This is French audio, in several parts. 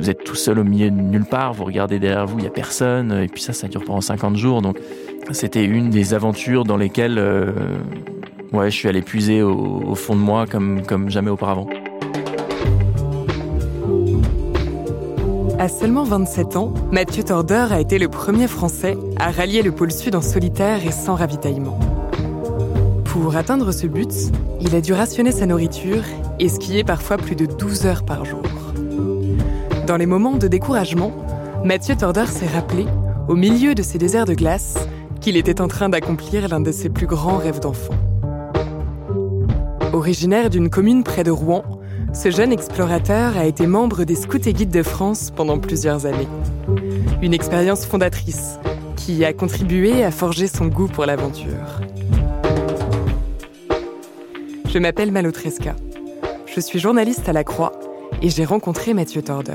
Vous êtes tout seul au milieu de nulle part, vous regardez derrière vous, il n'y a personne, et puis ça, ça dure pendant 50 jours. Donc, c'était une des aventures dans lesquelles euh, je suis allé puiser au, fond de moi comme, comme jamais auparavant. À seulement 27 ans, Mathieu Torder a été le premier Français à rallier le pôle Sud en solitaire et sans ravitaillement. Pour atteindre ce but, il a dû rationner sa nourriture et skier parfois plus de 12 heures par jour. Dans les moments de découragement, Mathieu Torder s'est rappelé, au milieu de ces déserts de glace, qu'il était en train d'accomplir l'un de ses plus grands rêves d'enfant. Originaire d'une commune près de Rouen, ce jeune explorateur a été membre des Scouts et Guides de France pendant plusieurs années. Une expérience fondatrice qui a contribué à forger son goût pour l'aventure. Je m'appelle Malotresca. Je suis journaliste à la Croix et j'ai rencontré Mathieu Torder.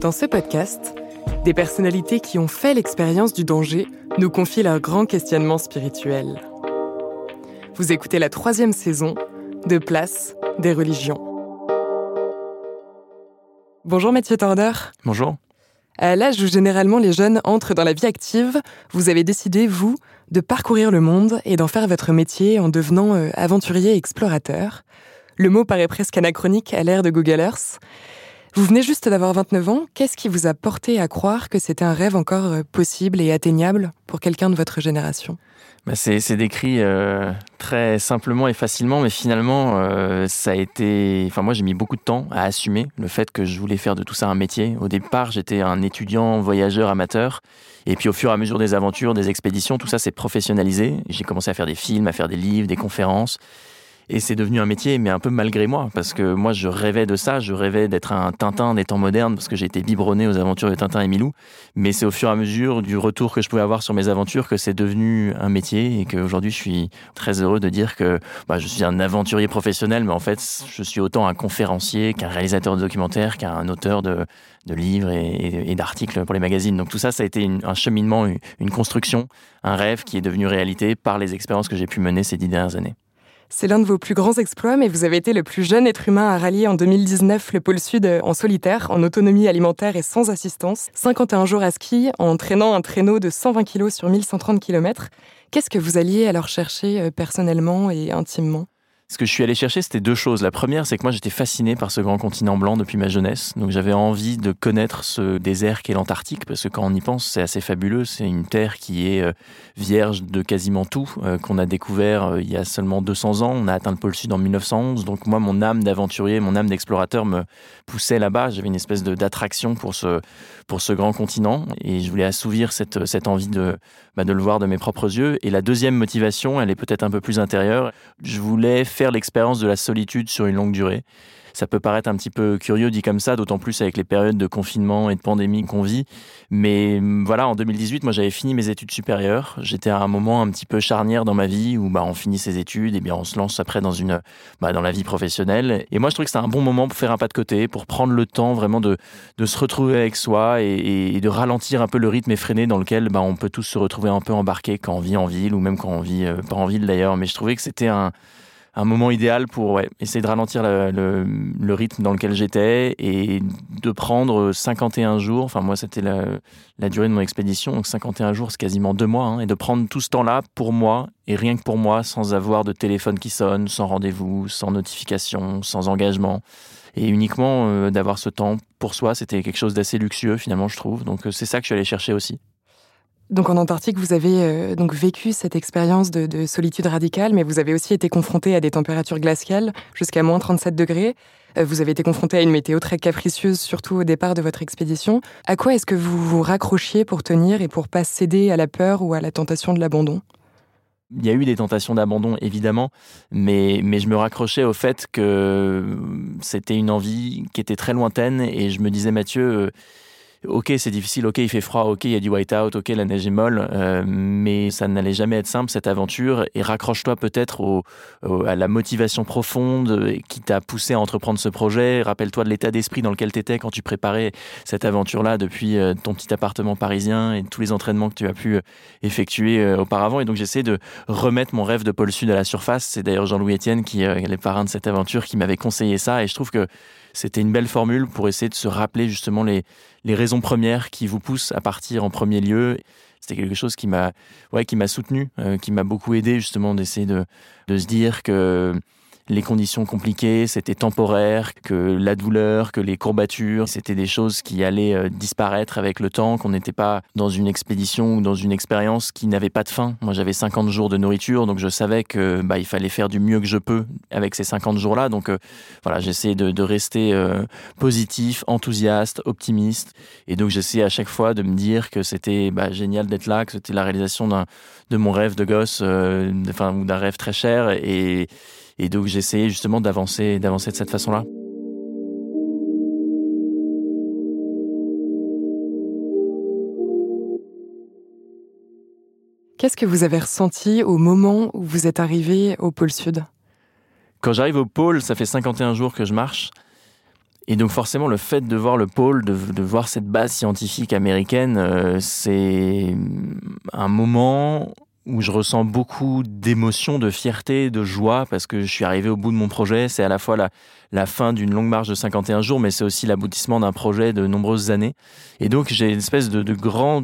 Dans ce podcast, des personnalités qui ont fait l'expérience du danger nous confient leurs grands questionnements spirituels. Vous écoutez la troisième saison de Place des religions. Bonjour Mathieu Torder. Bonjour. À l'âge où généralement les jeunes entrent dans la vie active, vous avez décidé, vous, de parcourir le monde et d'en faire votre métier en devenant euh, aventurier et explorateur. Le mot paraît presque anachronique à l'ère de Google Earth. Vous venez juste d'avoir 29 ans. Qu'est-ce qui vous a porté à croire que c'était un rêve encore euh, possible et atteignable pour quelqu'un de votre génération? Bah c'est décrit euh, très simplement et facilement, mais finalement, euh, ça a été. Enfin, moi, j'ai mis beaucoup de temps à assumer le fait que je voulais faire de tout ça un métier. Au départ, j'étais un étudiant, voyageur, amateur. Et puis, au fur et à mesure des aventures, des expéditions, tout ça s'est professionnalisé. J'ai commencé à faire des films, à faire des livres, des conférences. Et c'est devenu un métier, mais un peu malgré moi, parce que moi, je rêvais de ça, je rêvais d'être un Tintin des temps modernes, parce que j'ai été biberonné aux aventures de Tintin et Milou. Mais c'est au fur et à mesure du retour que je pouvais avoir sur mes aventures que c'est devenu un métier et qu'aujourd'hui, je suis très heureux de dire que bah, je suis un aventurier professionnel, mais en fait, je suis autant un conférencier qu'un réalisateur de documentaires, qu'un auteur de, livres et, d'articles pour les magazines. Donc tout ça, ça a été un cheminement, une construction, un rêve qui est devenu réalité par les expériences que j'ai pu mener ces dix dernières années. C'est l'un de vos plus grands exploits, mais vous avez été le plus jeune être humain à rallier en 2019 le pôle Sud en solitaire, en autonomie alimentaire et sans assistance. 51 jours à ski, en traînant un traîneau de 120 kg sur 1130 km. Qu'est-ce que vous alliez alors chercher euh, personnellement et intimement? Ce que je suis allé chercher, c'était deux choses. La première, c'est que moi, j'étais fasciné par ce grand continent blanc depuis ma jeunesse. Donc, j'avais envie de connaître ce désert qu'est l'Antarctique, parce que quand on y pense, c'est assez fabuleux. C'est une terre qui est euh, vierge de quasiment tout, euh, qu'on a découvert euh, il y a seulement 200 ans. On a atteint le pôle Sud en 1911. Donc, moi, mon âme d'aventurier, mon âme d'explorateur me poussait là-bas. J'avais une espèce d'attraction pour ce, pour ce grand continent. Et je voulais assouvir cette, cette envie de, bah, de le voir de mes propres yeux. Et la deuxième motivation, elle est peut-être un peu plus intérieure. Je voulais faire l'expérience de la solitude sur une longue durée. Ça peut paraître un petit peu curieux dit comme ça, d'autant plus avec les périodes de confinement et de pandémie qu'on vit. Mais mm, voilà, en 2018, moi j'avais fini mes études supérieures. J'étais à un moment un petit peu charnière dans ma vie où bah, on finit ses études et bien on se lance après dans une bah, dans la vie professionnelle. Et moi je trouvais que c'était un bon moment pour faire un pas de côté, pour prendre le temps vraiment de, de se retrouver avec soi et, et, de ralentir un peu le rythme effréné dans lequel bah, on peut tous se retrouver un peu embarqués quand on vit en ville ou même quand on vit euh, pas en ville d'ailleurs. Mais je trouvais que c'était un un moment idéal pour ouais, essayer de ralentir le, rythme dans lequel j'étais et de prendre 51 jours. Enfin, moi, c'était la, la, durée de mon expédition. Donc, 51 jours, c'est quasiment deux mois. Hein, et de prendre tout ce temps-là pour moi et rien que pour moi, sans avoir de téléphone qui sonne, sans rendez-vous, sans notification, sans engagement. Et uniquement euh, d'avoir ce temps pour soi, c'était quelque chose d'assez luxueux, finalement, je trouve. Donc, euh, c'est ça que je suis allé chercher aussi. Donc en Antarctique, vous avez euh, donc vécu cette expérience de, de, solitude radicale, mais vous avez aussi été confronté à des températures glaciales jusqu'à moins 37 degrés. Euh, vous avez été confronté à une météo très capricieuse, surtout au départ de votre expédition. À quoi est-ce que vous vous raccrochiez pour tenir et pour pas céder à la peur ou à la tentation de l'abandon? Il y a eu des tentations d'abandon, évidemment, mais, mais je me raccrochais au fait que c'était une envie qui était très lointaine et je me disais, Mathieu, ok, c'est difficile, ok, il fait froid, ok, il y a du white-out, ok, la neige est molle, euh, mais ça n'allait jamais être simple cette aventure. Et raccroche-toi peut-être à la motivation profonde qui t'a poussé à entreprendre ce projet. Rappelle-toi de l'état d'esprit dans lequel tu étais quand tu préparais cette aventure-là depuis euh, ton petit appartement parisien et tous les entraînements que tu as pu euh, effectuer auparavant. Et donc j'essaie de remettre mon rêve de pôle sud à la surface. C'est d'ailleurs Jean-Louis Etienne qui est le parrain de cette aventure qui m'avait conseillé ça. Et je trouve que c'était une belle formule pour essayer de se rappeler justement les, les raisons premières qui vous poussent à partir en premier lieu. C'était quelque chose qui m'a ouais, soutenu, euh, qui m'a beaucoup aidé justement d'essayer de, de se dire que les conditions compliquées, c'était temporaire, que la douleur, que les courbatures, c'était des choses qui allaient euh, disparaître avec le temps, qu'on n'était pas dans une expédition ou dans une expérience qui n'avait pas de fin. Moi, j'avais 50 jours de nourriture, donc je savais que bah, il fallait faire du mieux que je peux avec ces 50 jours-là. Donc euh, voilà, j'essayais de, rester euh, positif, enthousiaste, optimiste, et donc j'essayais à chaque fois de me dire que c'était bah, génial d'être là, que c'était la réalisation de mon rêve de gosse, enfin d'un rêve très cher, et et donc j'essayais justement d'avancer, d'avancer de cette façon-là. Qu'est-ce que vous avez ressenti au moment où vous êtes arrivé au pôle Sud? Quand j'arrive au pôle, ça fait 51 jours que je marche. Et donc forcément, le fait de voir le pôle, de, de voir cette base scientifique américaine, euh, c'est un moment où je ressens beaucoup d'émotions, de fierté, de joie, parce que je suis arrivé au bout de mon projet. C'est à la fois la, fin d'une longue marche de 51 jours, mais c'est aussi l'aboutissement d'un projet de nombreuses années. Et donc j'ai une espèce de, grand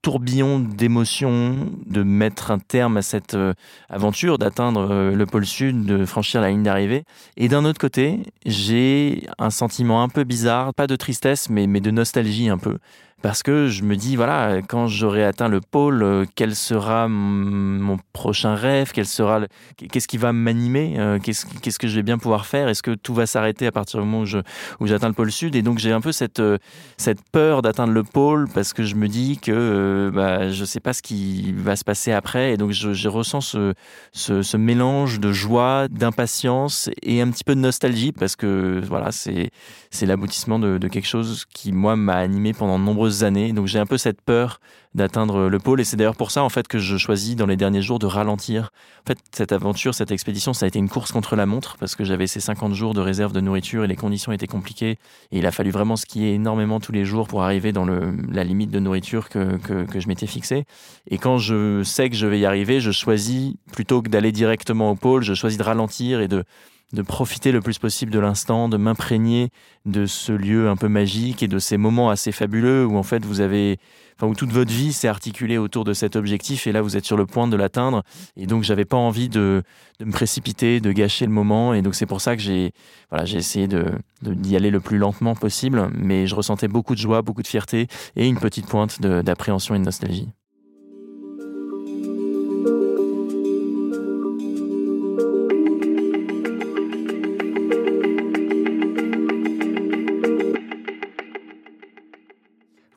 tourbillon d'émotions, de mettre un terme à cette euh, aventure, d'atteindre euh, le pôle sud, de franchir la ligne d'arrivée. Et d'un autre côté, j'ai un sentiment un peu bizarre, pas de tristesse, mais de nostalgie un peu parce que je me dis voilà quand j'aurai atteint le pôle euh, quel sera mon prochain rêve? Quel sera qu'est-ce qui va m'animer? Euh, qu'est-ce que je vais bien pouvoir faire? Est-ce que tout va s'arrêter à partir du moment où où j'atteins le pôle sud? Et donc j'ai un peu cette euh, cette peur d'atteindre le pôle parce que je me dis que bah je sais pas ce qui va se passer après. Et donc je, ressens ce, ce, ce mélange de joie d'impatience et un petit peu de nostalgie parce que voilà c'est c'est l'aboutissement de, de quelque chose qui moi m'a animé pendant de nombreuses années. Donc j'ai un peu cette peur d'atteindre le pôle et c'est d'ailleurs pour ça en fait que je choisis dans les derniers jours de ralentir. En fait, cette aventure, cette expédition, ça a été une course contre la montre parce que j'avais ces 50 jours de réserve de nourriture et les conditions étaient compliquées et il a fallu vraiment skier énormément tous les jours pour arriver dans la limite de nourriture que, que je m'étais fixée. Et quand je sais que je vais y arriver, je choisis plutôt que d'aller directement au pôle, je choisis de ralentir et de de profiter le plus possible de l'instant, de m'imprégner de ce lieu un peu magique et de ces moments assez fabuleux où en fait vous avez, enfin où toute votre vie s'est articulée autour de cet objectif et là vous êtes sur le point de l'atteindre. Et donc j'avais pas envie de, de, me précipiter, de gâcher le moment. Et donc c'est pour ça que j'ai, voilà, j'ai essayé de, d'y aller le plus lentement possible, mais je ressentais beaucoup de joie, beaucoup de fierté et une petite pointe d'appréhension et de nostalgie.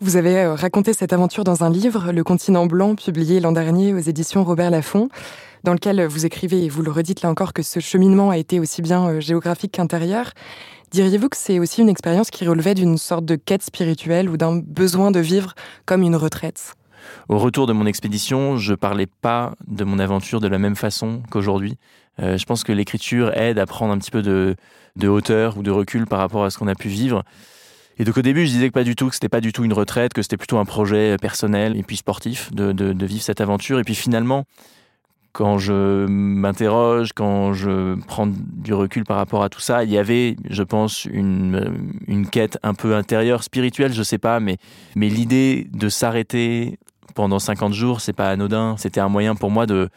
Vous avez euh, raconté cette aventure dans un livre, Le continent blanc, publié l'an dernier aux éditions Robert Laffont, dans lequel vous écrivez, et vous le redites là encore, que ce cheminement a été aussi bien euh, géographique qu'intérieur. Diriez-vous que c'est aussi une expérience qui relevait d'une sorte de quête spirituelle ou d'un besoin de vivre comme une retraite? Au retour de mon expédition, je parlais pas de mon aventure de la même façon qu'aujourd'hui. Euh, je pense que l'écriture aide à prendre un petit peu de hauteur ou de recul par rapport à ce qu'on a pu vivre. Et donc au début, je disais que pas du tout, que c'était pas du tout une retraite, que c'était plutôt un projet personnel et puis sportif de, de, vivre cette aventure. Et puis finalement, quand je m'interroge, quand je prends du recul par rapport à tout ça, il y avait, je pense, une, une quête un peu intérieure, spirituelle, je sais pas, mais, mais l'idée de s'arrêter pendant 50 jours, c'est pas anodin. C'était un moyen pour moi de,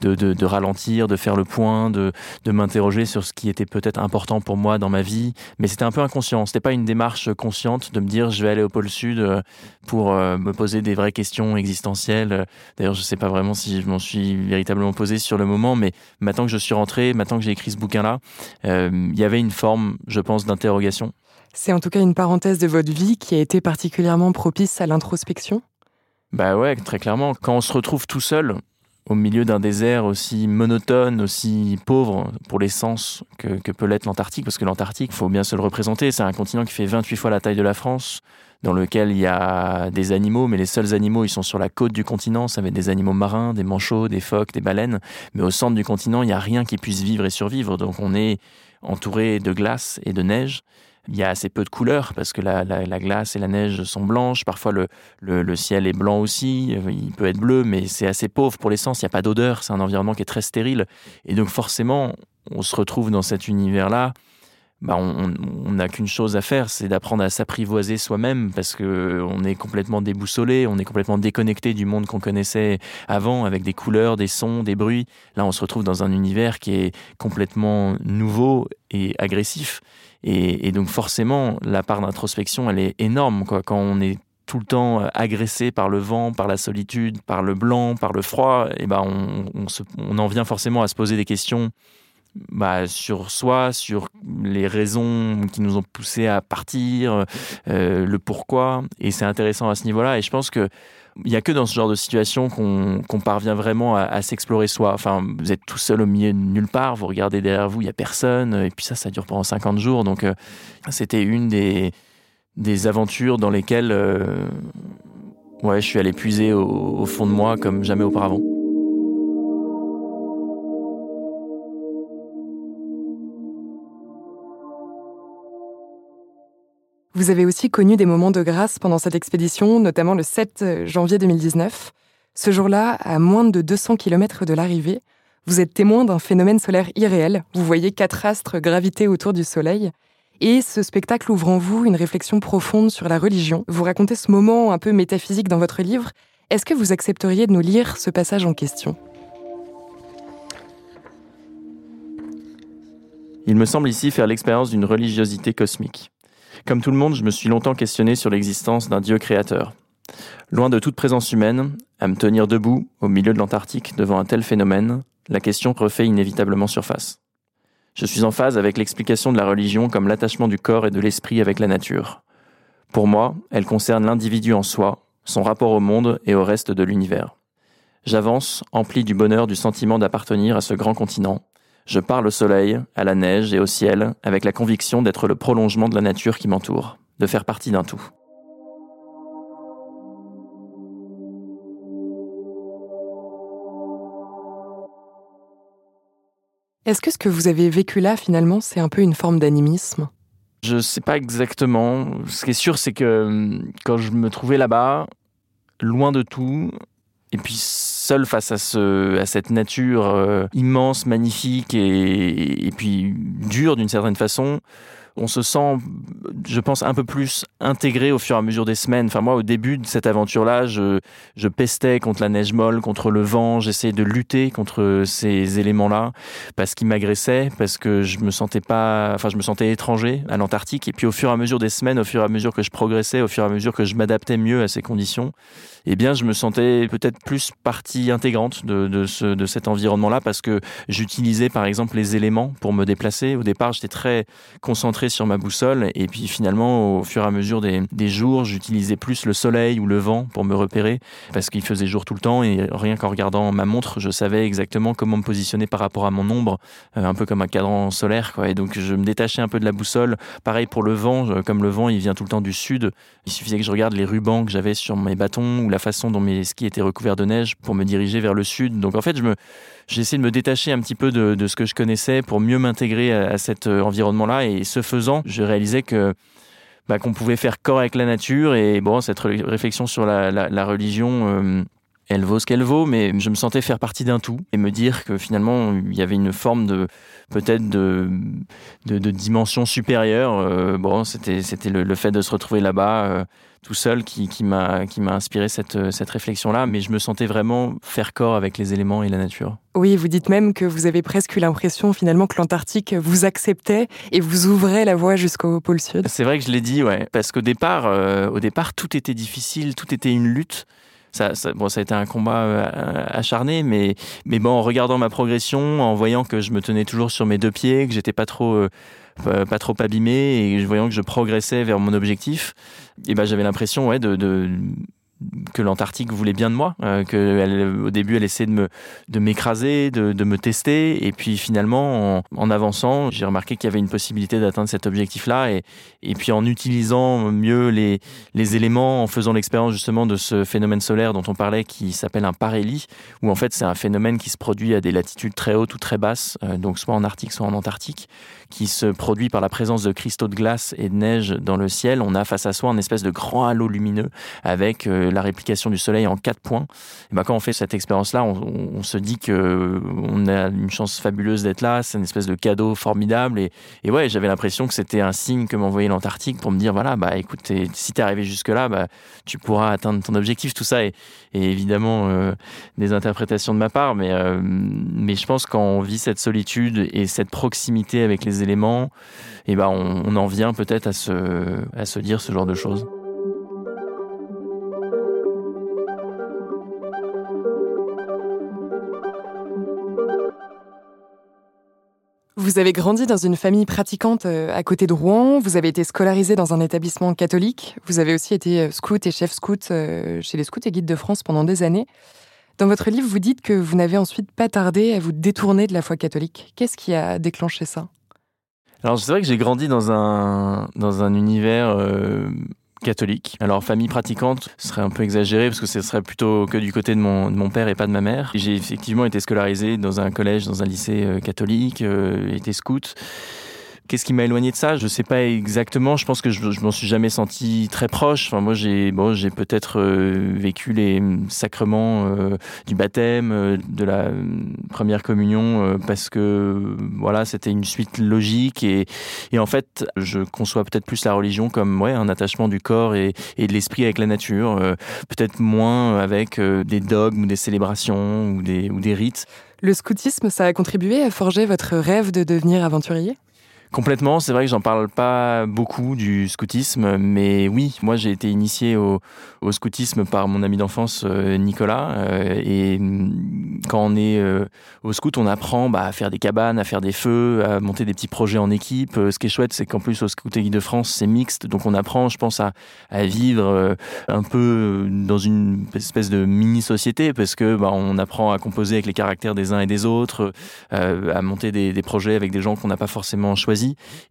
de, de, de, ralentir, de faire le point, de, de m'interroger sur ce qui était peut-être important pour moi dans ma vie. Mais c'était un peu inconscient. C'était pas une démarche consciente de me dire je vais aller au pôle sud euh, pour euh, me poser des vraies questions existentielles. D'ailleurs, je sais pas vraiment si je m'en suis véritablement posé sur le moment, mais maintenant que je suis rentré, maintenant que j'ai écrit ce bouquin-là, euh, il y avait une forme, je pense, d'interrogation. C'est en tout cas une parenthèse de votre vie qui a été particulièrement propice à l'introspection? Bah ouais, très clairement. Quand on se retrouve tout seul, au milieu d'un désert aussi monotone, aussi pauvre pour les sens que, que peut l'être l'Antarctique, parce que l'Antarctique, faut bien se le représenter, c'est un continent qui fait 28 fois la taille de la France, dans lequel il y a des animaux, mais les seuls animaux, ils sont sur la côte du continent, ça va être des animaux marins, des manchots, des phoques, des baleines, mais au centre du continent, il n'y a rien qui puisse vivre et survivre, donc on est entouré de glace et de neige, il y a assez peu de couleurs parce que la, glace et la neige sont blanches. Parfois, le, ciel est blanc aussi. Il peut être bleu, mais c'est assez pauvre pour l'essence. Il n'y a pas d'odeur. C'est un environnement qui est très stérile. Et donc, forcément, on se retrouve dans cet univers-là. Bah, on n'a qu'une chose à faire, c'est d'apprendre à s'apprivoiser soi-même parce que on est complètement déboussolé, on est complètement déconnecté du monde qu'on connaissait avant avec des couleurs, des sons, des bruits. Là, on se retrouve dans un univers qui est complètement nouveau et agressif. Et, donc forcément, la part d'introspection, elle est énorme. Quand on est tout le temps euh, agressé par le vent, par la solitude, par le blanc, par le froid, et eh ben on, en vient forcément à se poser des questions bah, sur soi, sur les raisons qui nous ont poussé à partir, euh, le pourquoi. Et c'est intéressant à ce niveau-là. Et je pense que il n'y a que dans ce genre de situation qu'on parvient vraiment à, s'explorer soi. Enfin, vous êtes tout seul au milieu de nulle part, vous regardez derrière vous, il n'y a personne, et puis ça, ça dure pendant 50 jours. Donc, euh, c'était une des, aventures dans lesquelles euh, ouais, je suis allé puiser au fond de moi comme jamais auparavant. Vous avez aussi connu des moments de grâce pendant cette expédition, notamment le 7 janvier 2019. Ce jour-là, à moins de 200 km de l'arrivée, vous êtes témoin d'un phénomène solaire irréel. Vous voyez quatre astres graviter autour du Soleil. Et ce spectacle ouvre en vous une réflexion profonde sur la religion. Vous racontez ce moment un peu métaphysique dans votre livre. Est-ce que vous accepteriez de nous lire ce passage en question? Il me semble ici faire l'expérience d'une religiosité cosmique. Comme tout le monde, je me suis longtemps questionné sur l'existence d'un Dieu créateur. Loin de toute présence humaine, à me tenir debout au milieu de l'Antarctique devant un tel phénomène, la question refait inévitablement surface. Je suis en phase avec l'explication de la religion comme l'attachement du corps et de l'esprit avec la nature. Pour moi, elle concerne l'individu en soi, son rapport au monde et au reste de l'univers. J'avance, empli du bonheur du sentiment d'appartenir à ce grand continent, je parle au soleil, à la neige et au ciel, avec la conviction d'être le prolongement de la nature qui m'entoure, de faire partie d'un tout. Est-ce que ce que vous avez vécu là, finalement, c'est un peu une forme d'animisme? Je ne sais pas exactement. Ce qui est sûr, c'est que hum, quand je me trouvais là-bas, loin de tout, et puis seul face à, ce, à cette nature euh, immense, magnifique et, et puis dure d'une certaine façon, on se sent, je pense, un peu plus intégré au fur et à mesure des semaines. Enfin, moi, au début de cette aventure-là, je, pestais contre la neige molle, contre le vent. J'essayais de lutter contre ces éléments-là parce qu'ils m'agressaient, parce que je me sentais pas, enfin, je me sentais étranger à l'Antarctique. Et puis, au fur et à mesure des semaines, au fur et à mesure que je progressais, au fur et à mesure que je m'adaptais mieux à ces conditions, eh bien, je me sentais peut-être plus partie intégrante de, ce, de cet environnement-là parce que j'utilisais, par exemple, les éléments pour me déplacer. Au départ, j'étais très concentré sur ma boussole. Et puis finalement, au fur et à mesure des, jours, j'utilisais plus le soleil ou le vent pour me repérer parce qu'il faisait jour tout le temps. Et rien qu'en regardant ma montre, je savais exactement comment me positionner par rapport à mon ombre, euh, un peu comme un cadran solaire. Quoi. Et donc je me détachais un peu de la boussole. Pareil pour le vent, comme le vent, il vient tout le temps du sud. Il suffisait que je regarde les rubans que j'avais sur mes bâtons ou la façon dont mes skis étaient recouverts de neige pour me diriger vers le sud. Donc en fait, je me, j'ai essayé de me détacher un petit peu de, de, ce que je connaissais pour mieux m'intégrer à, cet euh, environnement-là. Et ce faisant, je réalisais que bah, qu'on pouvait faire corps avec la nature. Et bon, cette réflexion sur la, la, la religion, euh, elle vaut ce qu'elle vaut, mais je me sentais faire partie d'un tout et me dire que finalement il y avait une forme de peut-être de, de, de, dimension supérieure. Euh, bon, c'était c'était le, le, fait de se retrouver là-bas euh, tout seul qui, qui m'a qui m'a inspiré cette cette réflexion là, mais je me sentais vraiment faire corps avec les éléments et la nature. Oui, vous dites même que vous avez presque eu l'impression finalement que l'Antarctique vous acceptait et vous ouvrait la voie jusqu'au pôle sud. C'est vrai que je l'ai dit, ouais, parce qu'au départ, euh, au départ, tout était difficile, tout était une lutte ça, ça, bon, ça a été un combat euh, acharné, mais, mais bon, en regardant ma progression, en voyant que je me tenais toujours sur mes deux pieds, que j'étais pas trop, euh, pas trop abîmé et voyant que je progressais vers mon objectif, et ben j'avais l'impression, ouais, de, de que l'Antarctique voulait bien de moi, euh, que au début elle essayait de me de m'écraser, de, de, me tester, et puis finalement en, en avançant, j'ai remarqué qu'il y avait une possibilité d'atteindre cet objectif-là, et, et puis en utilisant mieux les, les éléments, en faisant l'expérience justement de ce phénomène solaire dont on parlait, qui s'appelle un parélie, où en fait c'est un phénomène qui se produit à des latitudes très hautes ou très basses, euh, donc soit en Arctique, soit en Antarctique, qui se produit par la présence de cristaux de glace et de neige dans le ciel. On a face à soi un espèce de grand halo lumineux avec euh, la réplication du soleil en quatre points. Et ben, quand on fait cette expérience-là, on, on, se dit que on a une chance fabuleuse d'être là. C'est une espèce de cadeau formidable. Et, ouais, j'avais l'impression que c'était un signe que m'envoyait l'Antarctique pour me dire voilà, bah écoute, si t'es arrivé jusque-là, bah, tu pourras atteindre ton objectif. Tout ça est, évidemment euh, des interprétations de ma part, mais, euh, je pense qu'on vit cette solitude et cette proximité avec les éléments, et ben on, on en vient peut-être à se dire ce genre de choses. Vous avez grandi dans une famille pratiquante euh, à côté de Rouen, vous avez été scolarisé dans un établissement catholique, vous avez aussi été euh, scout et chef scout euh, chez les scouts et guides de France pendant des années. Dans votre livre, vous dites que vous n'avez ensuite pas tardé à vous détourner de la foi catholique. Qu'est-ce qui a déclenché ça? Alors c'est vrai que j'ai grandi dans un, dans un univers catholique. Alors famille pratiquante ce serait un peu exagéré parce que ce serait plutôt que du côté de mon, de mon père et pas de ma mère. J'ai effectivement été scolarisé dans un collège, dans un lycée euh, catholique, euh, été scout. Qu'est-ce qui m'a éloigné de ça? Je sais pas exactement. Je pense que je, je m'en suis jamais senti très proche. Enfin, moi, j'ai bon, j'ai peut-être euh, vécu les sacrements euh, du baptême, euh, de la première communion, euh, parce que voilà, c'était une suite logique. Et, en fait, je conçois peut-être plus la religion comme ouais, un attachement du corps et, de l'esprit avec la nature. euh, peut-être moins avec euh, des dogmes ou des célébrations ou des rites. Le scoutisme, ça a contribué à forger votre rêve de devenir aventurier? Complètement, c'est vrai que j'en parle pas beaucoup du scoutisme, mais oui, moi j'ai été initié au, scoutisme par mon ami d'enfance euh, Nicolas. Euh, et quand on est euh, au scout, on apprend bah, à faire des cabanes, à faire des feux, à monter des petits projets en équipe. Ce qui est chouette, c'est qu'en plus au Scout de France, c'est mixte, donc on apprend, je pense, à, vivre un peu dans une espèce de mini-société, parce que bah, on apprend à composer avec les caractères des uns et des autres, à monter des, des projets avec des gens qu'on n'a pas forcément choisis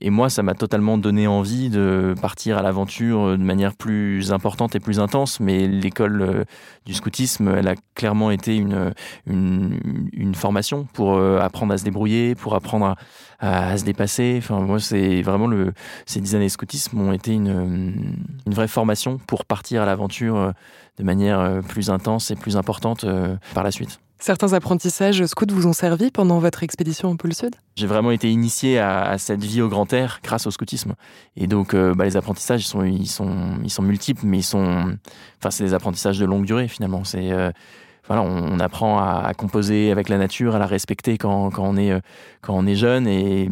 et moi, ça m'a totalement donné envie de partir à l'aventure de manière plus importante et plus intense. Mais l'école euh, du scoutisme, elle a clairement été une, une, formation pour euh, apprendre à se débrouiller, pour apprendre à, se dépasser. Enfin, moi, c'est vraiment le, ces dix années de scoutisme ont été une, une vraie formation pour partir à l'aventure euh, de manière plus intense et plus importante par la suite. Certains apprentissages scouts vous ont servi pendant votre expédition au pôle Sud? J'ai vraiment été initié à, cette vie au grand air grâce au scoutisme. Et donc, euh, bah, les apprentissages, ils sont, multiples, mais ils sont. Enfin, c'est des apprentissages de longue durée, finalement. C'est. Euh, voilà, on, apprend à, composer avec la nature, à la respecter quand, quand, on, est, euh, on est jeune. Et,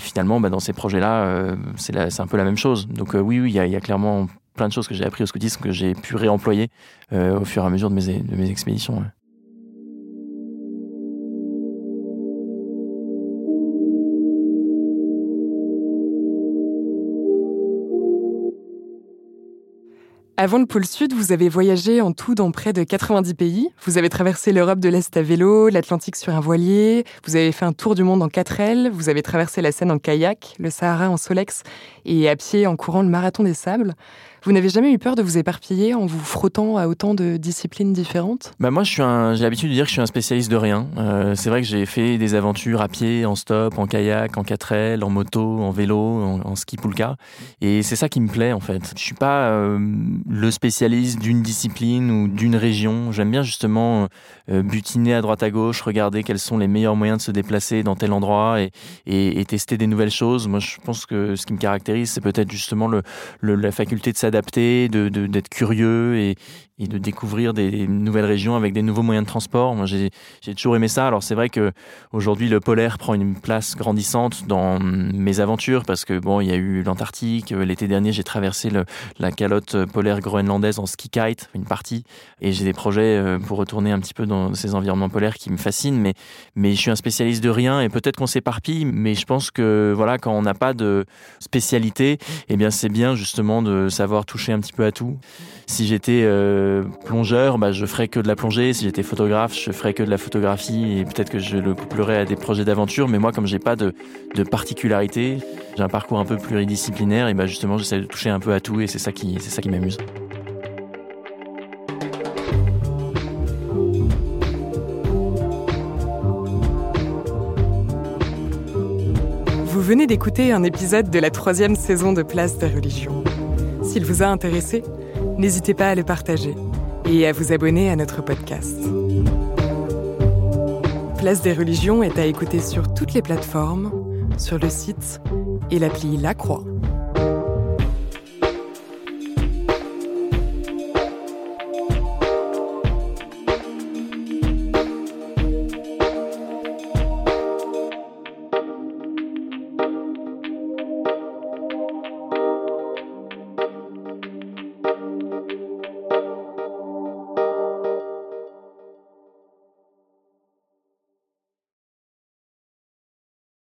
finalement, bah, dans ces projets-là, c'est un peu la même chose. Donc, oui, oui, il y, a, clairement plein de choses que j'ai appris au scoutisme que j'ai pu réemployer au fur et à mesure de mes, expéditions. Avant le pôle Sud, vous avez voyagé en tout dans près de 90 pays. Vous avez traversé l'Europe de l'Est à vélo, l'Atlantique sur un voilier, vous avez fait un tour du monde en 4L, vous avez traversé la Seine en kayak, le Sahara en Solex et à pied en courant le marathon des sables. Vous n'avez jamais eu peur de vous éparpiller en vous frottant à autant de disciplines différentes? Bah Moi, j'ai l'habitude de dire que je suis un spécialiste de rien. Euh, c'est vrai que j'ai fait des aventures à pied, en stop, en kayak, en 4L, en moto, en vélo, en, en ski poulka. Et c'est ça qui me plaît, en fait. Je suis pas euh, le spécialiste d'une discipline ou d'une région. J'aime bien justement euh, butiner à droite à gauche, regarder quels sont les meilleurs moyens de se déplacer dans tel endroit et, tester des nouvelles choses. Moi, je pense que ce qui me caractérise, c'est peut-être justement le, la faculté de s'adapter, de, de, d'être curieux et, et de découvrir des nouvelles régions avec des nouveaux moyens de transport. Moi, j'ai toujours aimé ça. Alors, c'est vrai que aujourd'hui, le polaire prend une place grandissante dans mes aventures parce que bon, il y a eu l'Antarctique. L'été dernier, j'ai traversé la calotte polaire groenlandaise en ski kite, une partie, et j'ai des projets euh, pour retourner un petit peu dans ces environnements polaires qui me fascinent. Mais, mais je suis un spécialiste de rien et peut-être qu'on s'éparpille, mais je pense que voilà, quand on n'a pas de spécialité, eh bien, c'est bien justement de savoir toucher un petit peu à tout. Si j'étais euh, plongeur, bah, je ferais que de la plongée. Si j'étais photographe, je ferais que de la photographie et peut-être que je le couplerais à des projets d'aventure. Mais moi, comme j'ai pas de, de particularité, j'ai un parcours un peu pluridisciplinaire et bah, justement, j'essaie de toucher un peu à tout et c'est ça qui, c'est ça qui m'amuse. Vous venez d'écouter un épisode de la troisième saison de Place des religions. S'il vous a intéressé, n'hésitez pas à le partager et à vous abonner à notre podcast. Place des religions est à écouter sur toutes les plateformes, sur le site et l'appli La Croix.